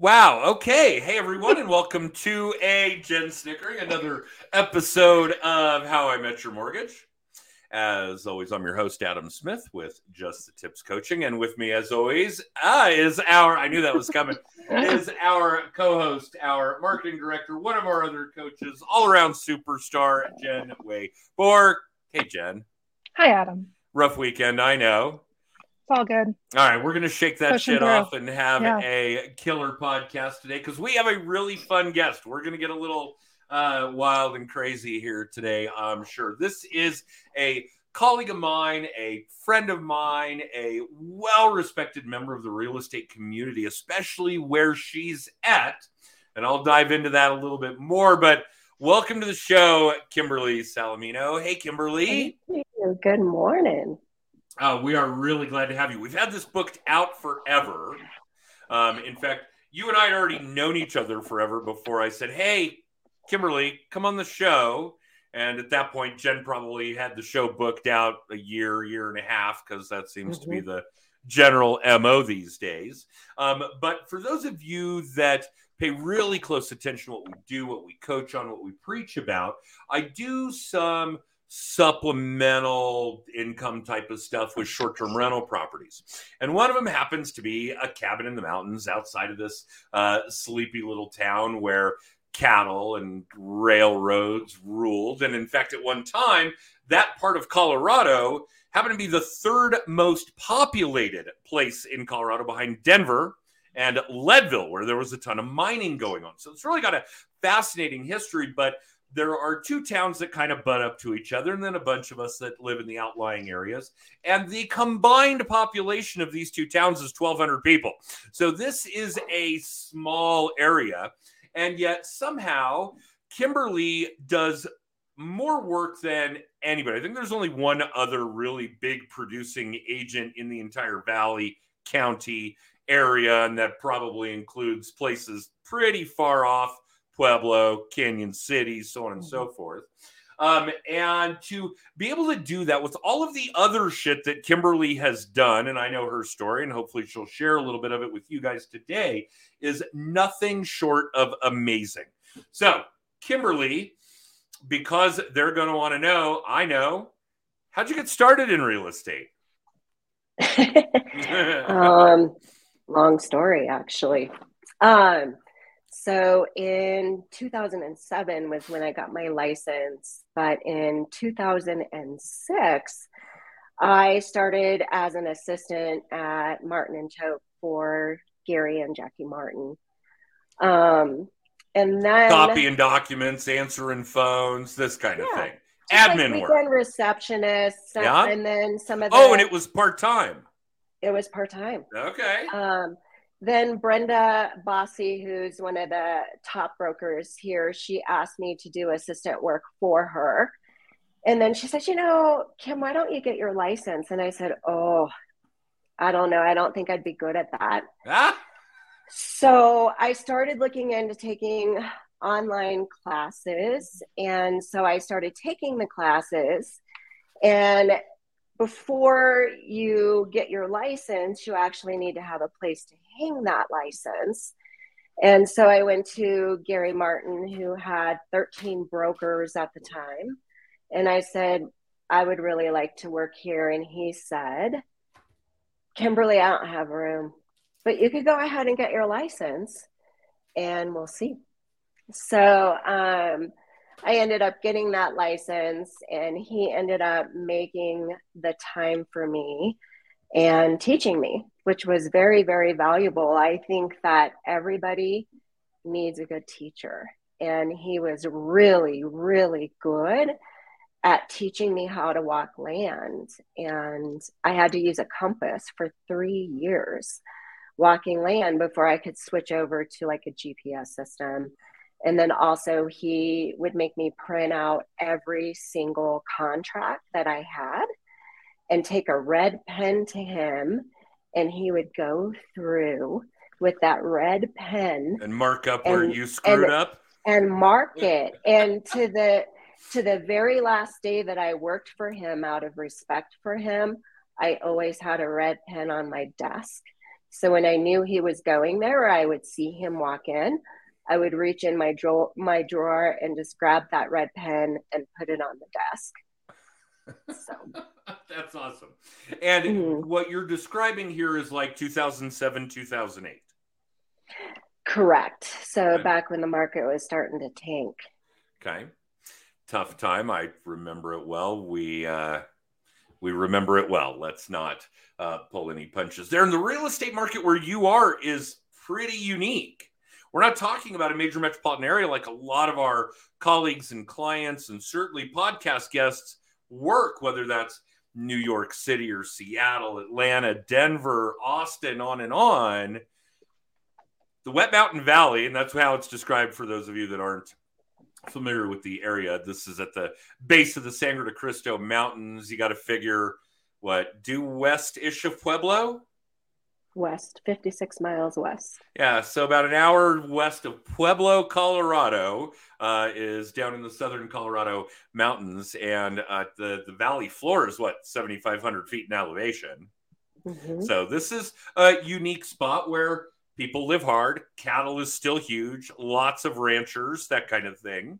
Wow. Okay. Hey, everyone, and welcome to a Jen Snickering, another episode of How I Met Your Mortgage. As always, I'm your host, Adam Smith, with Just the Tips Coaching. And with me, as always, uh, is our, I knew that was coming, is our co host, our marketing director, one of our other coaches, all around superstar, Jen Way Borg. Hey, Jen. Hi, Adam. Rough weekend, I know all good. All right, we're gonna shake that Pushing shit through. off and have yeah. a killer podcast today because we have a really fun guest. We're gonna get a little uh, wild and crazy here today. I'm sure this is a colleague of mine, a friend of mine, a well-respected member of the real estate community, especially where she's at. And I'll dive into that a little bit more. But welcome to the show, Kimberlee Salimeno. Hey, Kimberlee. Good morning. Uh, we are really glad to have you. We've had this booked out forever. Um, in fact, you and I had already known each other forever before I said, Hey, Kimberlee, come on the show. And at that point, Jen probably had the show booked out a year, year and a half, because that seems mm-hmm. to be mm-hmm. the general MO these days. Um, but for those of you that pay really close attention to what we do, what we coach on, what we preach about, I do some supplemental income type of stuff with short term rental properties. And one of them happens to be a cabin in the mountains outside of this uh, sleepy little town where cattle and railroads ruled. And in fact, at one time, that part of Colorado happened to be the third most populated place in Colorado behind Denver and Leadville, where there was a ton of mining going on. So it's really got a fascinating history. But there are two towns that kind of butt up to each other, and then a bunch of us that live in the outlying areas. And the combined population of these two towns is 1,200 people. So this is a small area. And yet, somehow, Kimberlee does more work than anybody. I think there's only one other really big producing agent in the entire valley, county, area, and that probably includes places pretty far off Pueblo, Cañon City, so on and so mm-hmm. forth. Um, and to be able to do that with all of the other shit that Kimberlee has done, and I know her story, and hopefully she'll share a little bit of it with you guys today, is nothing short of amazing. So, Kimberlee, because they're going to want to know, I know, how'd you get started in real estate? um, long story, actually. Um, so in 2007 was when I got my license, but in 2006, I started as an assistant at Martin and Tope for Gary and Jackie Martin. Um, and then copying documents, answering phones, this kind yeah, of thing. Admin like work. receptionist. Yeah. And then some of the, Oh, and it was part time. It was part time. Okay. Um, then Brenda Bossy, who's one of the top brokers here, she asked me to do assistant work for her. And then she said, You know, Kim, why don't you get your license? And I said, Oh, I don't know. I don't think I'd be good at that. Ah. So I started looking into taking online classes. And so I started taking the classes. And before you get your license, you actually need to have a place to hang that license. And so I went to Gary Martin, who had 13 brokers at the time. And I said, I would really like to work here. And he said, Kimberlee, I don't have room, but you could go ahead and get your license and we'll see. So um, I ended up getting that license, and he ended up making the time for me and teaching me, which was very, very valuable. I think that everybody needs a good teacher. And he was really, really good at teaching me how to walk land. And I had to use a compass for three years walking land before I could switch over to like a GPS system and then also, he would make me print out every single contract that I had and take a red pen to him. And he would go through with that red pen and mark up and, where you screwed and, up and mark it. and to the to the very last day that I worked for him out of respect for him, I always had a red pen on my desk So when I knew he was going there, I would see him walk in, I would reach in my drawer, my drawer, and just grab that red pen and put it on the desk. So that's awesome. And mm-hmm. what you're describing here is like 2007, 2008. Correct. So okay. back when the market was starting to tank. Okay. Tough time. I remember it well. We uh we remember it well. Let's not uh, pull any punches there. And the real estate market where you are is pretty unique. We're not talking about a major metropolitan area like a lot of our colleagues and clients, and certainly podcast guests work, whether that's New York City or Seattle, Atlanta, Denver, Austin, on and on. The Wet Mountain Valley, and that's how it's described for those of you that aren't familiar with the area. This is at the base of the Sangre de Cristo Mountains. You got to figure what due west ish of Pueblo? West, 56 miles west. Yeah, so about an hour west of Pueblo, Colorado, uh, is down in the southern Colorado mountains, and uh, the the valley floor is what 7,500 feet in elevation. Mm-hmm. So this is a unique spot where people live hard. Cattle is still huge. Lots of ranchers, that kind of thing.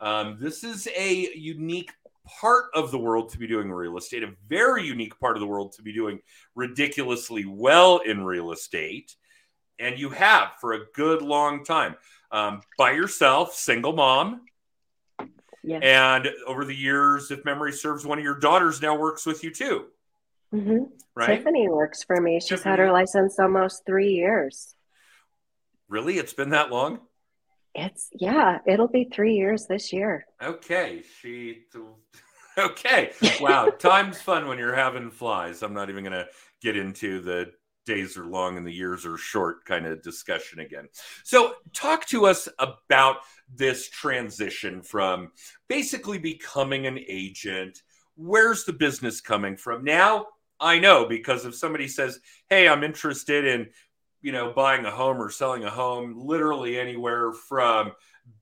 Um, this is a unique part of the world to be doing real estate, a very unique part of the world to be doing ridiculously well in real estate. And you have for a good long time um, by yourself, single mom. Yeah. And over the years, if memory serves, one of your daughters now works with you too. Mm-hmm. Right? Tiffany works for me. She's Tiffany. had her license almost three years. Really? It's been that long? It's yeah, it'll be three years this year. Okay, she. Okay, wow. Time's fun when you're having flies. I'm not even gonna get into the days are long and the years are short kind of discussion again. So, talk to us about this transition from basically becoming an agent. Where's the business coming from now? I know because if somebody says, "Hey, I'm interested in you know, buying a home or selling a home literally anywhere from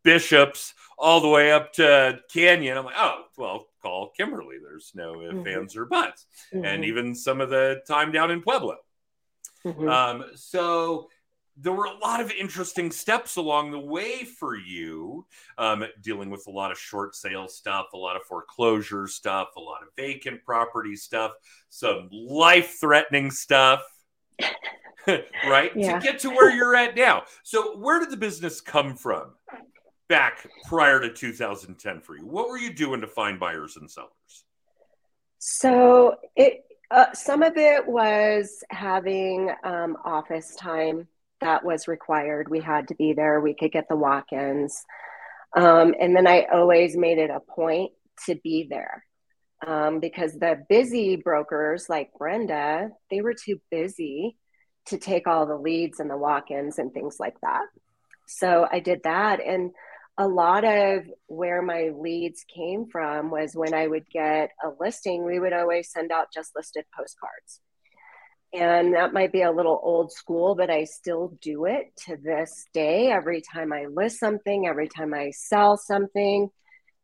Bishops all the way up to Canyon. I'm like, oh, well, call Kimberlee. There's no ifs, mm-hmm. ands, or buts. Mm-hmm. And even some of the time down in Pueblo. Mm-hmm. Um, so there were a lot of interesting steps along the way for you, um, dealing with a lot of short sale stuff, a lot of foreclosure stuff, a lot of vacant property stuff, some life threatening stuff. right? Yeah. To get to where you're at now. So, where did the business come from back prior to 2010 for you? What were you doing to find buyers and sellers? So, it uh, some of it was having um, office time that was required. We had to be there. We could get the walk-ins, um, and then I always made it a point to be there um, because the busy brokers like Brenda, they were too busy to take all the leads and the walk-ins and things like that. So I did that and a lot of where my leads came from was when I would get a listing, we would always send out just listed postcards. And that might be a little old school, but I still do it to this day. Every time I list something, every time I sell something,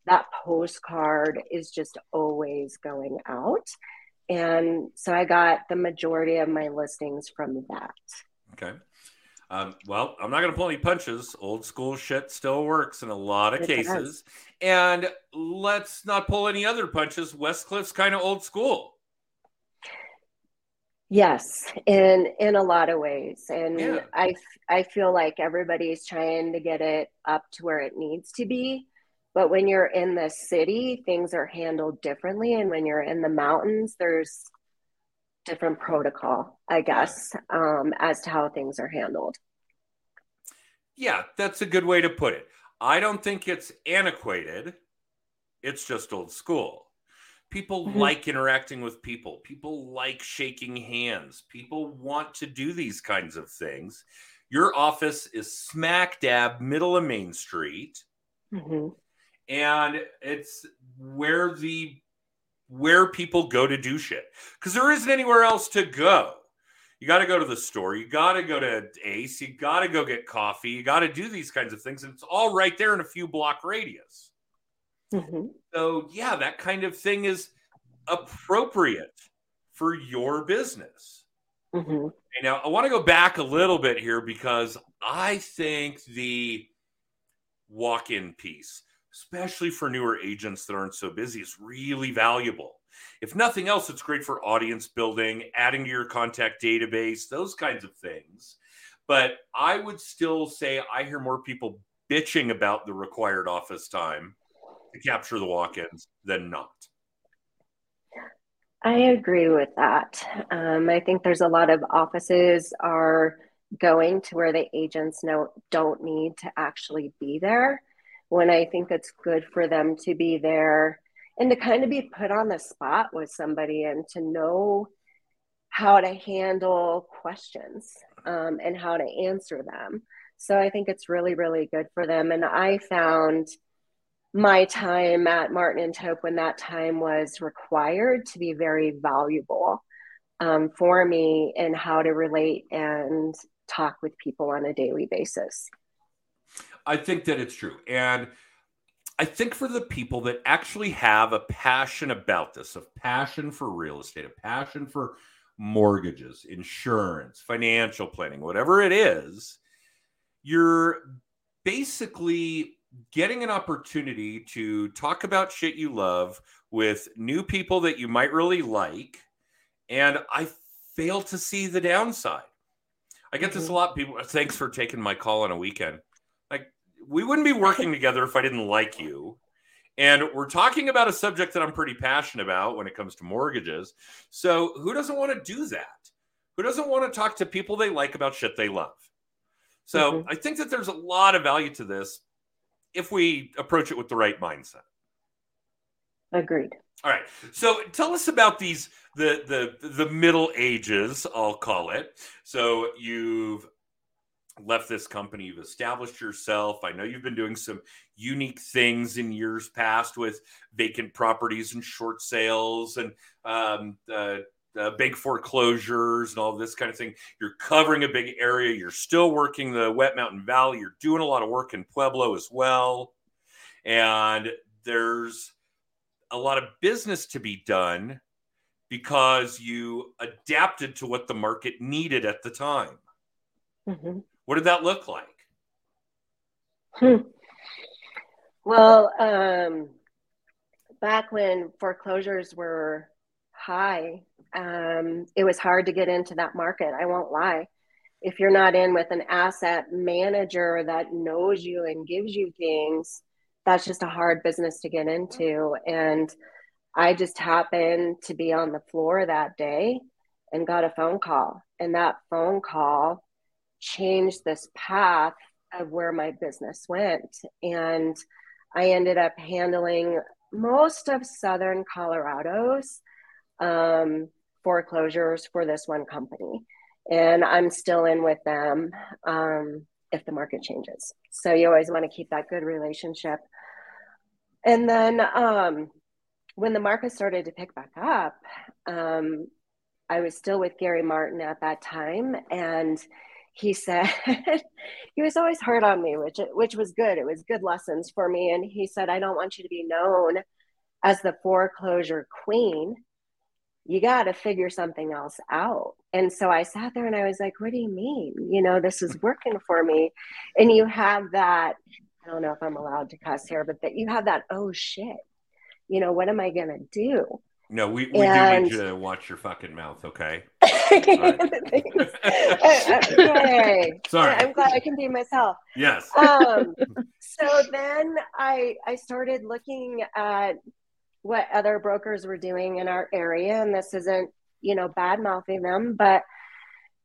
that postcard is just always going out. And so I got the majority of my listings from that. Okay. Um, well, I'm not going to pull any punches. Old school shit still works in a lot of it cases. Does. And let's not pull any other punches. Westcliffe's kind of old school. Yes, in in a lot of ways, and yeah. I I feel like everybody's trying to get it up to where it needs to be. But when you're in the city, things are handled differently. And when you're in the mountains, there's different protocol, I guess, um, as to how things are handled. Yeah, that's a good way to put it. I don't think it's antiquated, it's just old school. People mm-hmm. like interacting with people, people like shaking hands, people want to do these kinds of things. Your office is smack dab middle of Main Street. Mm-hmm and it's where the where people go to do shit because there isn't anywhere else to go. You got to go to the store. You got to go to Ace. You got to go get coffee. You got to do these kinds of things, and it's all right there in a few block radius. Mm-hmm. So yeah, that kind of thing is appropriate for your business. Mm-hmm. now I want to go back a little bit here because I think the walk-in piece, especially for newer agents that aren't so busy, is really valuable. If nothing else, it's great for audience building, adding to your contact database, those kinds of things. But I would still say I hear more people bitching about the required office time to capture the walk ins than not. I agree with that. Um, I think there's a lot of offices are going to where the agents know don't need to actually be there when I think it's good for them to be there and to kind of be put on the spot with somebody and to know how to handle questions um, and how to answer them. So I think it's really, really good for them. And I found my time at Martin and Tope when that time was required to be very valuable um, for me in how to relate and talk with people on a daily basis. I think that it's true. And I think for the people that actually have a passion about this, a passion for real estate, a passion for mortgages, insurance, financial planning, whatever it is, you're basically getting an opportunity to talk about shit you love with new people that you might really like. And I fail to see the downside. I get this a mm-hmm. lot. People, thanks for taking my call on a weekend. Like, we wouldn't be working together if I didn't like you. And we're talking about a subject that I'm pretty passionate about when it comes to mortgages. So, who doesn't want to do that? Who doesn't want to talk to people they like about shit they love? So, mm-hmm. I think that there's a lot of value to this if we approach it with the right mindset. Agreed. All right. So tell us about these the the the middle ages, I'll call it. So you've left this company, you've established yourself. I know you've been doing some unique things in years past with vacant properties and short sales and um, uh, uh, big foreclosures and all this kind of thing. You're covering a big area. You're still working the Wet Mountain Valley. You're doing a lot of work in Pueblo as well. And there's a lot of business to be done because you adapted to what the market needed at the time. Mm-hmm. What did that look like? Hmm. Well, um, back when foreclosures were high um, it was hard to get into that market. I won't lie. If you're not in with an asset manager that knows you and gives you things, that's just a hard business to get into. And I just happened to be on the floor that day and got a phone call. And that phone call changed this path of where my business went. And I ended up handling most of Southern Colorado's um, foreclosures for this one company. And I'm still in with them um, if the market changes. So you always want to keep that good relationship. And then um, when the market started to pick back up, um, I was still with Gary Martin at that time. And he said, he was always hard on me, which, which was good. It was good lessons for me. And he said, I don't want you to be known as the foreclosure queen you got to figure something else out. And so I sat there and I was like, what do you mean? You know, this is working for me. And you have that, I don't know if I'm allowed to cuss here, but that you have that, oh shit, you know, what am I going to do? No, we, we and... do need you to watch your fucking mouth, okay? Yay. Sorry. I'm glad I can be myself. Yes. Um, so then I I started looking at what other brokers were doing in our area. And this isn't, you know, bad mouthing them, but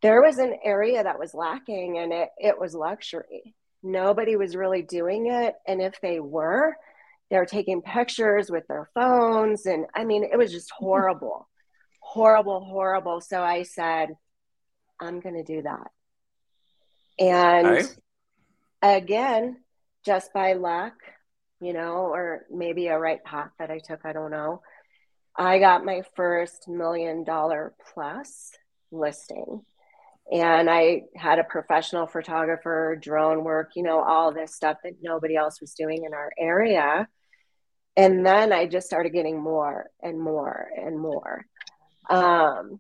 there was an area that was lacking and it, it was luxury. Nobody was really doing it. And if they were, they were taking pictures with their phones. And I mean, it was just horrible, horrible, horrible. So I said, I'm going to do that. And right. again, just by luck, you know, or maybe a right path that I took. I don't know. I got my first million dollar plus listing. And I had a professional photographer, drone work, you know, all this stuff that nobody else was doing in our area. And then I just started getting more and more and more. Um,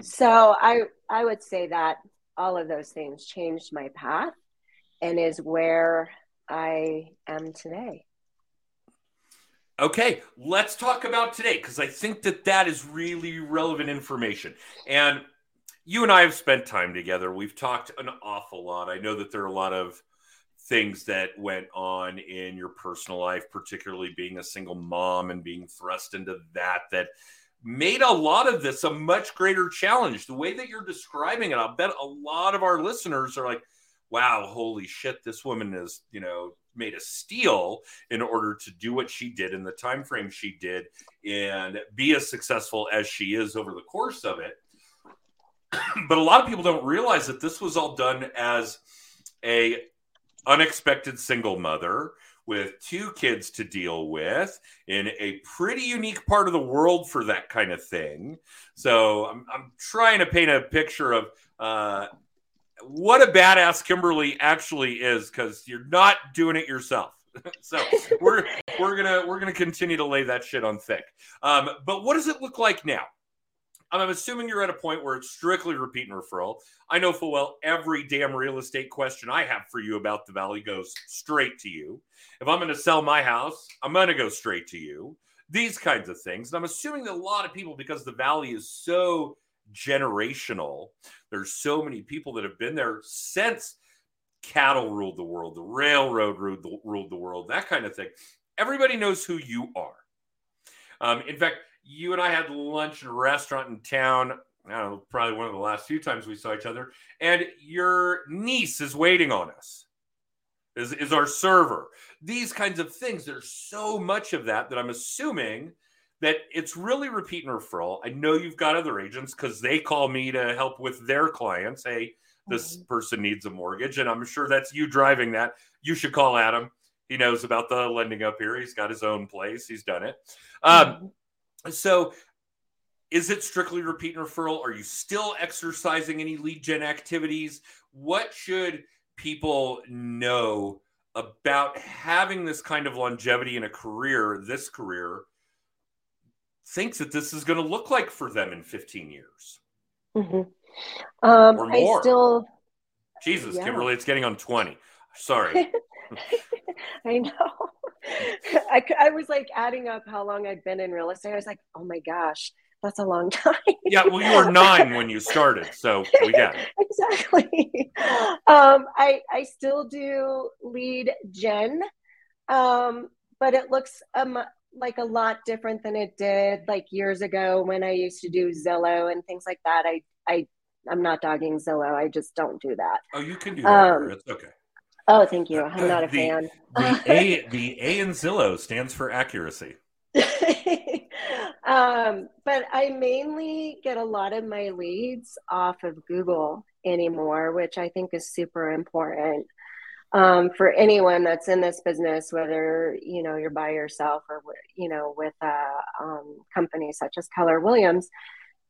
so I I would say that all of those things changed my path and is where I am today. Okay, let's talk about today because I think that that is really relevant information. And you and I have spent time together. We've talked an awful lot. I know that there are a lot of things that went on in your personal life, particularly being a single mom and being thrust into that, that made a lot of this a much greater challenge. The way that you're describing it, I'll bet a lot of our listeners are like, wow, holy shit, this woman is, you know, made a steal in order to do what she did in the time frame she did and be as successful as she is over the course of it. but a lot of people don't realize that this was all done as a unexpected single mother with two kids to deal with in a pretty unique part of the world for that kind of thing. So I'm, I'm trying to paint a picture of uh, what a badass Kimberlee actually is because you're not doing it yourself. so we're we're gonna we're gonna continue to lay that shit on thick. Um, but what does it look like now? I'm assuming you're at a point where it's strictly repeat and referral. I know full well every damn real estate question I have for you about the valley goes straight to you. If I'm going to sell my house, I'm going to go straight to you. These kinds of things. And I'm assuming that a lot of people, because the valley is so generational, there's so many people that have been there since cattle ruled the world, the railroad ruled the, ruled the world, that kind of thing. Everybody knows who you are. Um, in fact, you and I had lunch in a restaurant in town. I don't know, probably one of the last few times we saw each other. And your niece is waiting on us, is, is our server. These kinds of things. There's so much of that that I'm assuming that it's really repeat and referral. I know you've got other agents because they call me to help with their clients. Hey, this mm-hmm. person needs a mortgage. And I'm sure that's you driving that. You should call Adam. He knows about the lending up here. He's got his own place. He's done it. Um, mm-hmm. So, is it strictly repeat and referral? Are you still exercising any lead gen activities? What should people know about having this kind of longevity in a career, this career, thinks that this is going to look like for them in 15 years? Mm-hmm. Um, or more. I still. Jesus, yeah. Kimberlee, it's getting on 20. Sorry. I know. I, I was like adding up how long I'd been in real estate. I was like, oh my gosh, that's a long time. yeah, well, you were nine when you started, so we get it. exactly. Um, I I still do lead gen, um, but it looks um like a lot different than it did like years ago when I used to do Zillow and things like that. I I I'm not dogging Zillow. I just don't do that. Oh, you can do that. Um, it's okay. Oh, thank you. I'm not a the, fan. the A the A in Zillow stands for accuracy. um, but I mainly get a lot of my leads off of Google anymore, which I think is super important um, for anyone that's in this business, whether you know you're by yourself or you know with a um, company such as Keller Williams.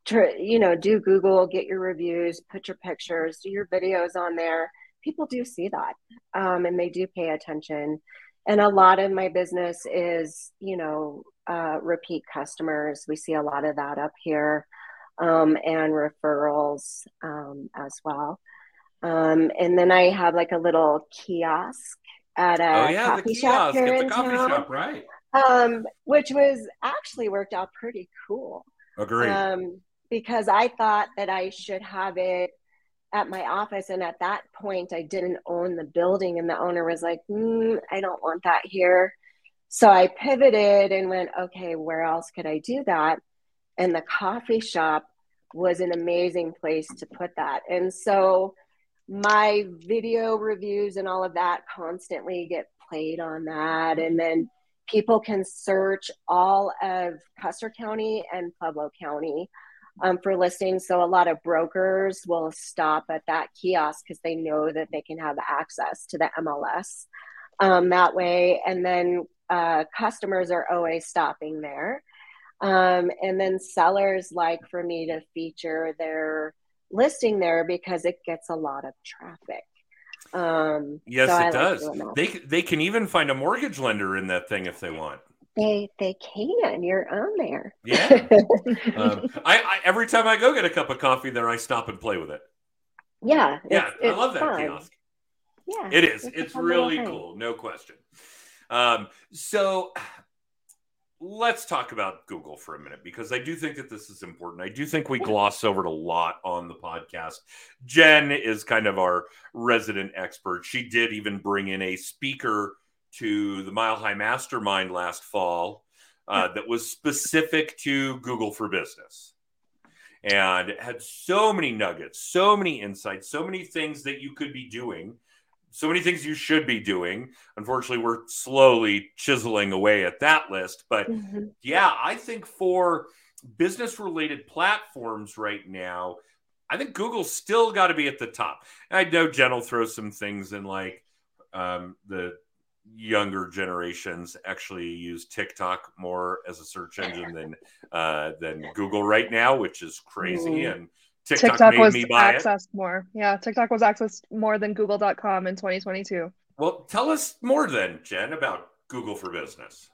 To, you know, do Google, get your reviews, put your pictures, do your videos on there people do see that um, and they do pay attention. And a lot of my business is, you know, uh, repeat customers. We see a lot of that up here um, and referrals um, as well. Um, and then I have like a little kiosk at a oh, yeah, coffee shop here in town, shop, right? Um, which was actually worked out pretty cool. Agree. Um, because I thought that I should have it at my office and at that point i didn't own the building and the owner was like mm, i don't want that here. So i pivoted and went okay where else could i do that? And the coffee shop was an amazing place to put that. And so my video reviews and all of that constantly get played on that. And then people can search all of custer county and pueblo county um, for listings. So a lot of brokers will stop at that kiosk because they know that they can have access to the MLS um, that way. And then uh, customers are always stopping there. Um, and then sellers like for me to feature their listing there because it gets a lot of traffic. Um, yes, so it I does. They they can even find a mortgage lender in that thing if they want. They they can. You're on there. Yeah. um, I, I every time I go get a cup of coffee there, I stop and play with it. Yeah. Yeah, I love that fun. kiosk. Yeah. It is. It's It's really cool, no question. Um, so let's talk about Google for a minute because I do think that this is important. I do think we gloss over it a lot on the podcast. Jen is kind of our resident expert. She did even bring in a speaker to the Mile High Mastermind last fall uh, that was specific to Google for Business. And had so many nuggets, so many insights, so many things that you could be doing so many things you should be doing. Unfortunately, we're slowly chiseling away at that list. But Mhm. yeah, I think for business related platforms right now, I think Google's still got to be at the top. And I know Jen will throw some things in like um, the younger generations actually use TikTok more as a search engine than uh, than Google right now, which is crazy. Mm. And TikTok, TikTok made was me buy it. accessed more. Yeah, TikTok was accessed more than Google.com in 2022. Well, tell us more then, Jen, about Google for Business.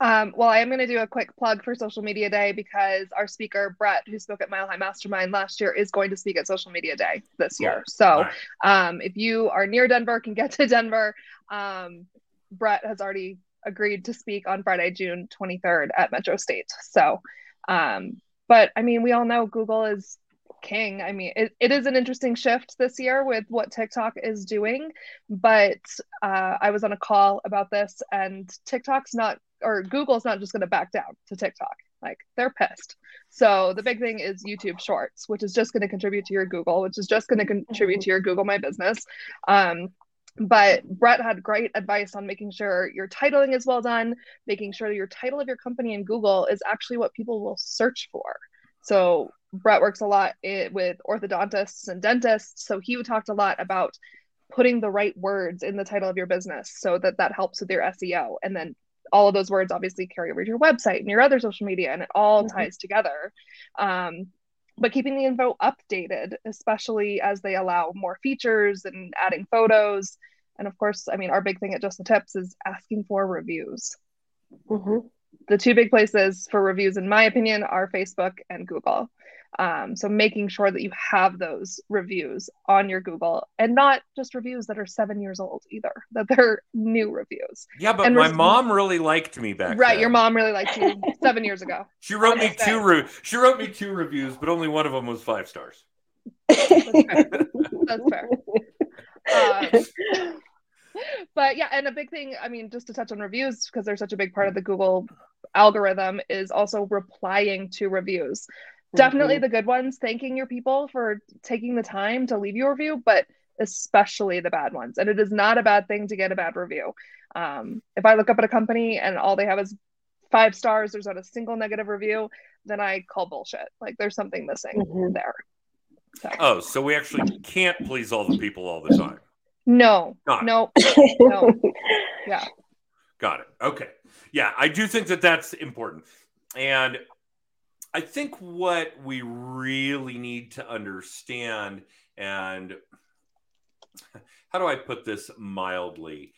Um, well, I am going to do a quick plug for Social Media Day because our speaker, Brett, who spoke at Mile High Mastermind last year, is going to speak at Social Media Day this Cool. year. So right. um, if you are near Denver, can get to Denver, um, Brett has already agreed to speak on Friday, June 23rd at Metro State. So, um, but I mean, we all know Google is king. I mean, it, it is an interesting shift this year with what TikTok is doing. But uh, I was on a call about this, and TikTok's not, or Google's not just going to back down to TikTok. Like they're pissed. So the big thing is YouTube Shorts, which is just going to contribute to your Google, which is just going to contribute to your Google My Business. Um, but Brett had great advice on making sure your titling is well done, making sure your title of your company in Google is actually what people will search for. So Brett works a lot with orthodontists and dentists, so he talked a lot about putting the right words in the title of your business so that that helps with your SEO, and then all of those words obviously carry over to your website and your other social media, and it all Mhm. ties together. Um, but keeping the info updated, especially as they allow more features and adding photos. And of course, I mean, our big thing at Just the Tips is asking for reviews. Mhm. The two big places for reviews, in my opinion, are Facebook and Google. Um, so making sure that you have those reviews on your Google and not just reviews that are seven years old either, that they're new reviews. Yeah, but And my res- mom really liked me back right. then. Your mom really liked you seven years ago. She wrote me two. Re- she wrote me two reviews, but only one of them was five stars. That's fair. Uh, but yeah, and a big thing, I mean, just to touch on reviews, because they're such a big part of the Google algorithm, is also replying to reviews. Definitely the good ones, thanking your people for taking the time to leave you a review, but especially the bad ones. And it is not a bad thing to get a bad review. Um, if I look up at a company and all they have is five stars, there's not a single negative review, then I call bullshit. Like there's something missing Mhm. there. So, Oh, so we actually can't please all the people all the time. no, Got no, no. Yeah. Got it. Okay. Yeah, I do think that that's important. And I think what we really need to understand, and how do I put this mildly?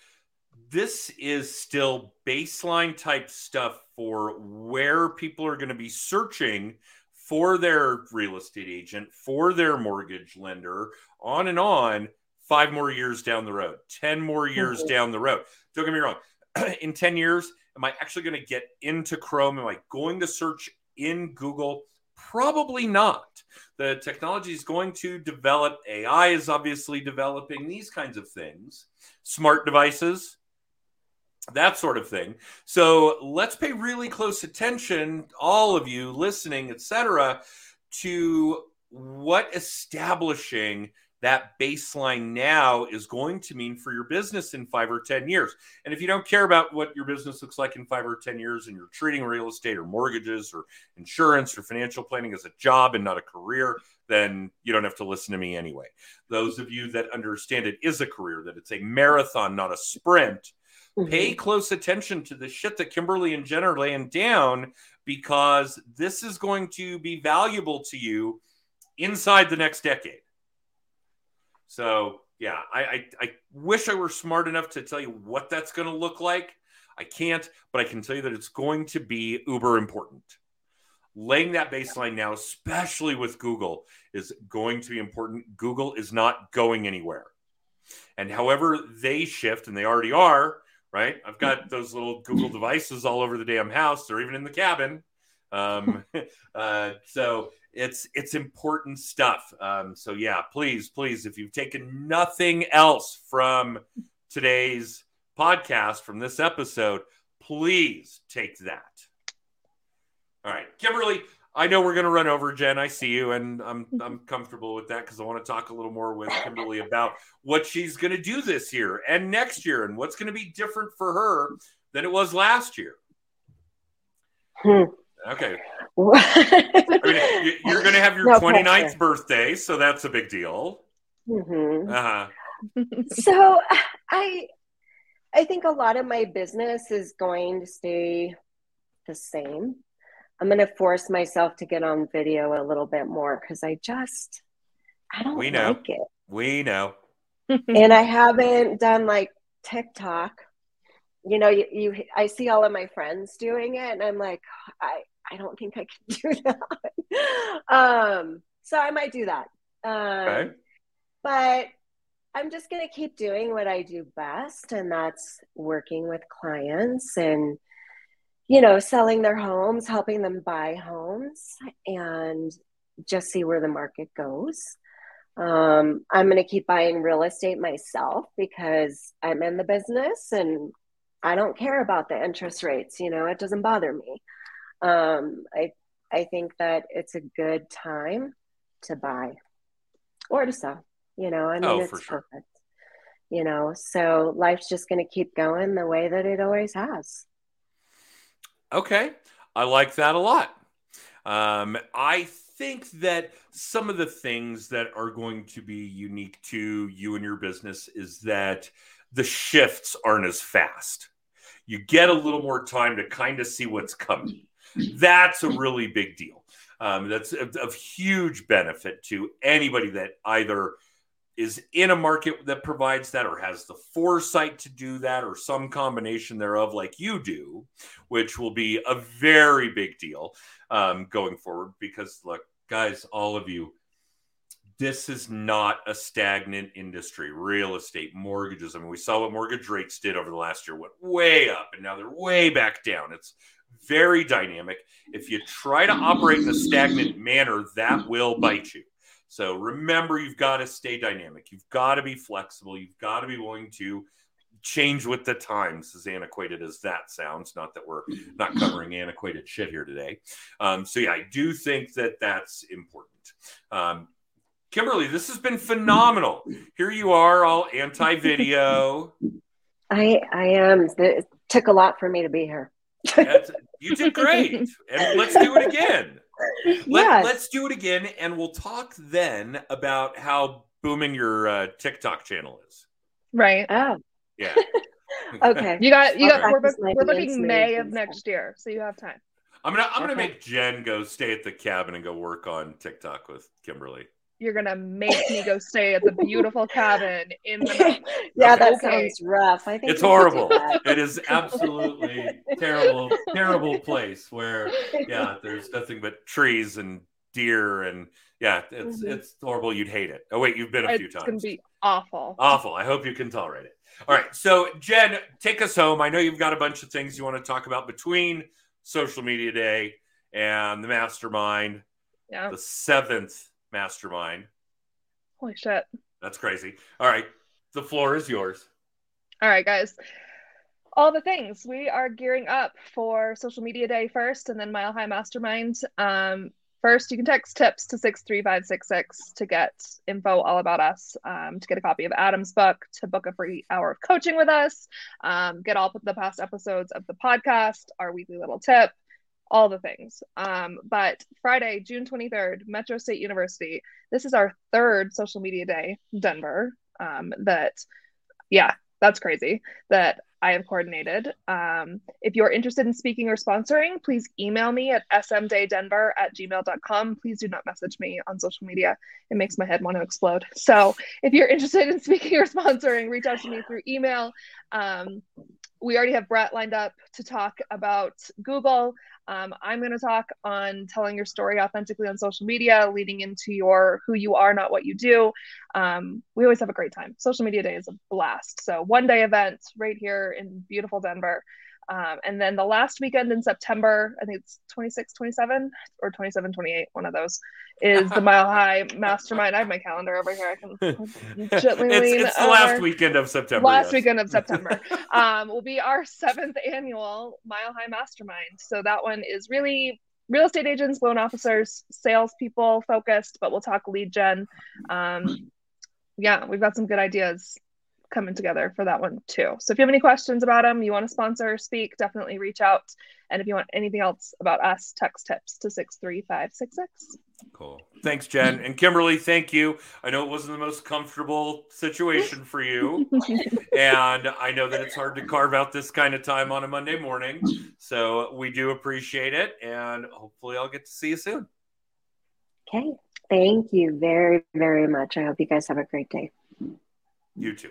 This is still baseline type stuff for where people are going to be searching for their real estate agent, for their mortgage lender, on and on, five more years down the road, 10 more years Mhm. down the road. Don't get me wrong. in 10 years, am I actually going to get into Chrome? Am I going to search in Google? Probably not. The technology is going to develop. AI is obviously developing these kinds of things, smart devices, that sort of thing. So let's pay really close attention, all of you listening, etc., to what establishing that baseline now is going to mean for your business in five or 10 years. And if you don't care about what your business looks like in five or 10 years and you're treating real estate or mortgages or insurance or financial planning as a job and not a career, then you don't have to listen to me anyway. Those of you that understand it is a career, that it's a marathon, not a sprint, pay mm-hmm. close attention to the shit that Kimberlee and Jen are laying down because this is going to be valuable to you inside the next decade. So, yeah, I, I, I wish I were smart enough to tell you what that's going to look like. I can't, but I can tell you that it's going to be uber important. Laying that baseline now, especially with Google, is going to be important. Google is not going anywhere. And however they shift, and they already are, right? I've got those little Google devices all over the damn house. They're even in the cabin. Um, uh, so it's it's important stuff. Um, so yeah, please, please, if you've taken nothing else from today's podcast from this episode, please take that. All right, Kimberlee, I know we're going to run over Jen. I see you, and I'm I'm comfortable with that because I want to talk a little more with Kimberlee about what she's going to do this year and next year, and what's going to be different for her than it was last year. Hmm. Okay. I mean, you're going to have your No 29th pressure. birthday, so that's a big deal. Mhm. Uh-huh. so i i think a lot of my business is going to stay the same i'm going to force myself to get on video a little bit more because i just i don't We know. like it We know. and i haven't done like tiktok you know you, you i see all of my friends doing it and i'm like i i don't think i can do that um so i might do that um Okay. but I'm just going to keep doing what I do best, and that's working with clients and, you know, selling their homes, helping them buy homes, and just see where the market goes. Um, I'm going to keep buying real estate myself because I'm in the business and I don't care about the interest rates. You know, it doesn't bother me. Um, I I think that it's a good time to buy or to sell. You know, I mean, Oh, it's for sure. perfect. You know, so life's just going to keep going the way that it always has. Okay. I like that a lot. Um, I think that some of the things that are going to be unique to you and your business is that the shifts aren't as fast. You get a little more time to kind of see what's coming. That's a really big deal. Um, that's of, huge benefit to anybody that either is in a market that provides that or has the foresight to do that or some combination thereof, like you do, which will be a very big deal um, going forward. Because, look, guys, all of you, this is not a stagnant industry. Real estate, mortgages. I mean, we saw what mortgage rates did over the last year, went way up, and now they're way back down. It's very dynamic. If you try to operate in a stagnant manner, that will bite you. So remember, you've got to stay dynamic. You've got to be flexible. You've got to be willing to change with the times, as antiquated as that sounds. Not that we're not covering antiquated shit here today. Um, so yeah, I do think that that's important. Um, Kimberlee, this has been phenomenal. Here you are, all anti-video. I I am. It took a lot for me to be here. That's- you did great, and let's do it again. Let, yes. Let's do it again, and we'll talk then about how booming your uh, TikTok channel is. right. Oh, Yeah. okay. You got you got right. we're, Practice my we're booking May of and next year, so you have time. I'm gonna I'm gonna make Jen go stay at the cabin and go work on TikTok with Kimberlee. You're gonna make me go stay at the beautiful cabin in the mountains. yeah, that Okay. sounds rough. I think It's we could do horrible. It is absolutely terrible, terrible place where yeah, there's nothing but trees and deer and yeah, it's Mhm. it's horrible. You'd hate it. Oh wait, you've been a few It's times. gonna be awful. Awful. I hope you can tolerate it. All right. So, Jen, take us home. I know you've got a bunch of things you want to talk about between social media day and the mastermind, Yeah. the seventh mastermind. Holy shit. That's crazy. All right. The floor is yours. All right, guys. All the things. We are gearing up for social media day first and then Mile High Mastermind. Um, first, you can text tips to 63566 to get info all about us, um, to get a copy of Adam's book, to book a free hour of coaching with us, um, get all the past episodes of the podcast, our weekly little tip, all the things. Um, but Friday, June 23rd, Metro State University. This is our third social media day, Denver. Um, that, yeah, that's crazy that I have coordinated. Um, if you're interested in speaking or sponsoring, please email me at smdaydenver at gmail.com. Please do not message me on social media. It makes my head want to explode. So if you're interested in speaking or sponsoring, reach out to me through email. Um, we already have Brett lined up to talk about Google. Um, I'm going to talk on telling your story authentically on social media, leading into your who you are, not what you do. Um, we always have a great time. Social media day is a blast. So, one day event right here in beautiful Denver. Um, and then the last weekend in September, I think it's 26, 27 or 27, 28, one of those, is the Mile High Mastermind. I have my calendar over here. I can gently it's, lean It's the last weekend of September. Last yes. weekend of September um, will be our seventh annual Mile High Mastermind. So that one is really real estate agents, loan officers, salespeople focused, but we'll talk lead gen. Um, yeah, we've got some good ideas coming together for that one too. So if you have any questions about them, you want to sponsor, speak, definitely reach out. And if you want anything else about us, text tips to 63566. Cool. Thanks, Jen. And Kimberlee, thank you. I know it wasn't the most comfortable situation for you. and I know that it's hard to carve out this kind of time on a Monday morning. So we do appreciate it. And hopefully I'll get to see you soon. Okay. Thank you very, very much. I hope you guys have a great day. You too.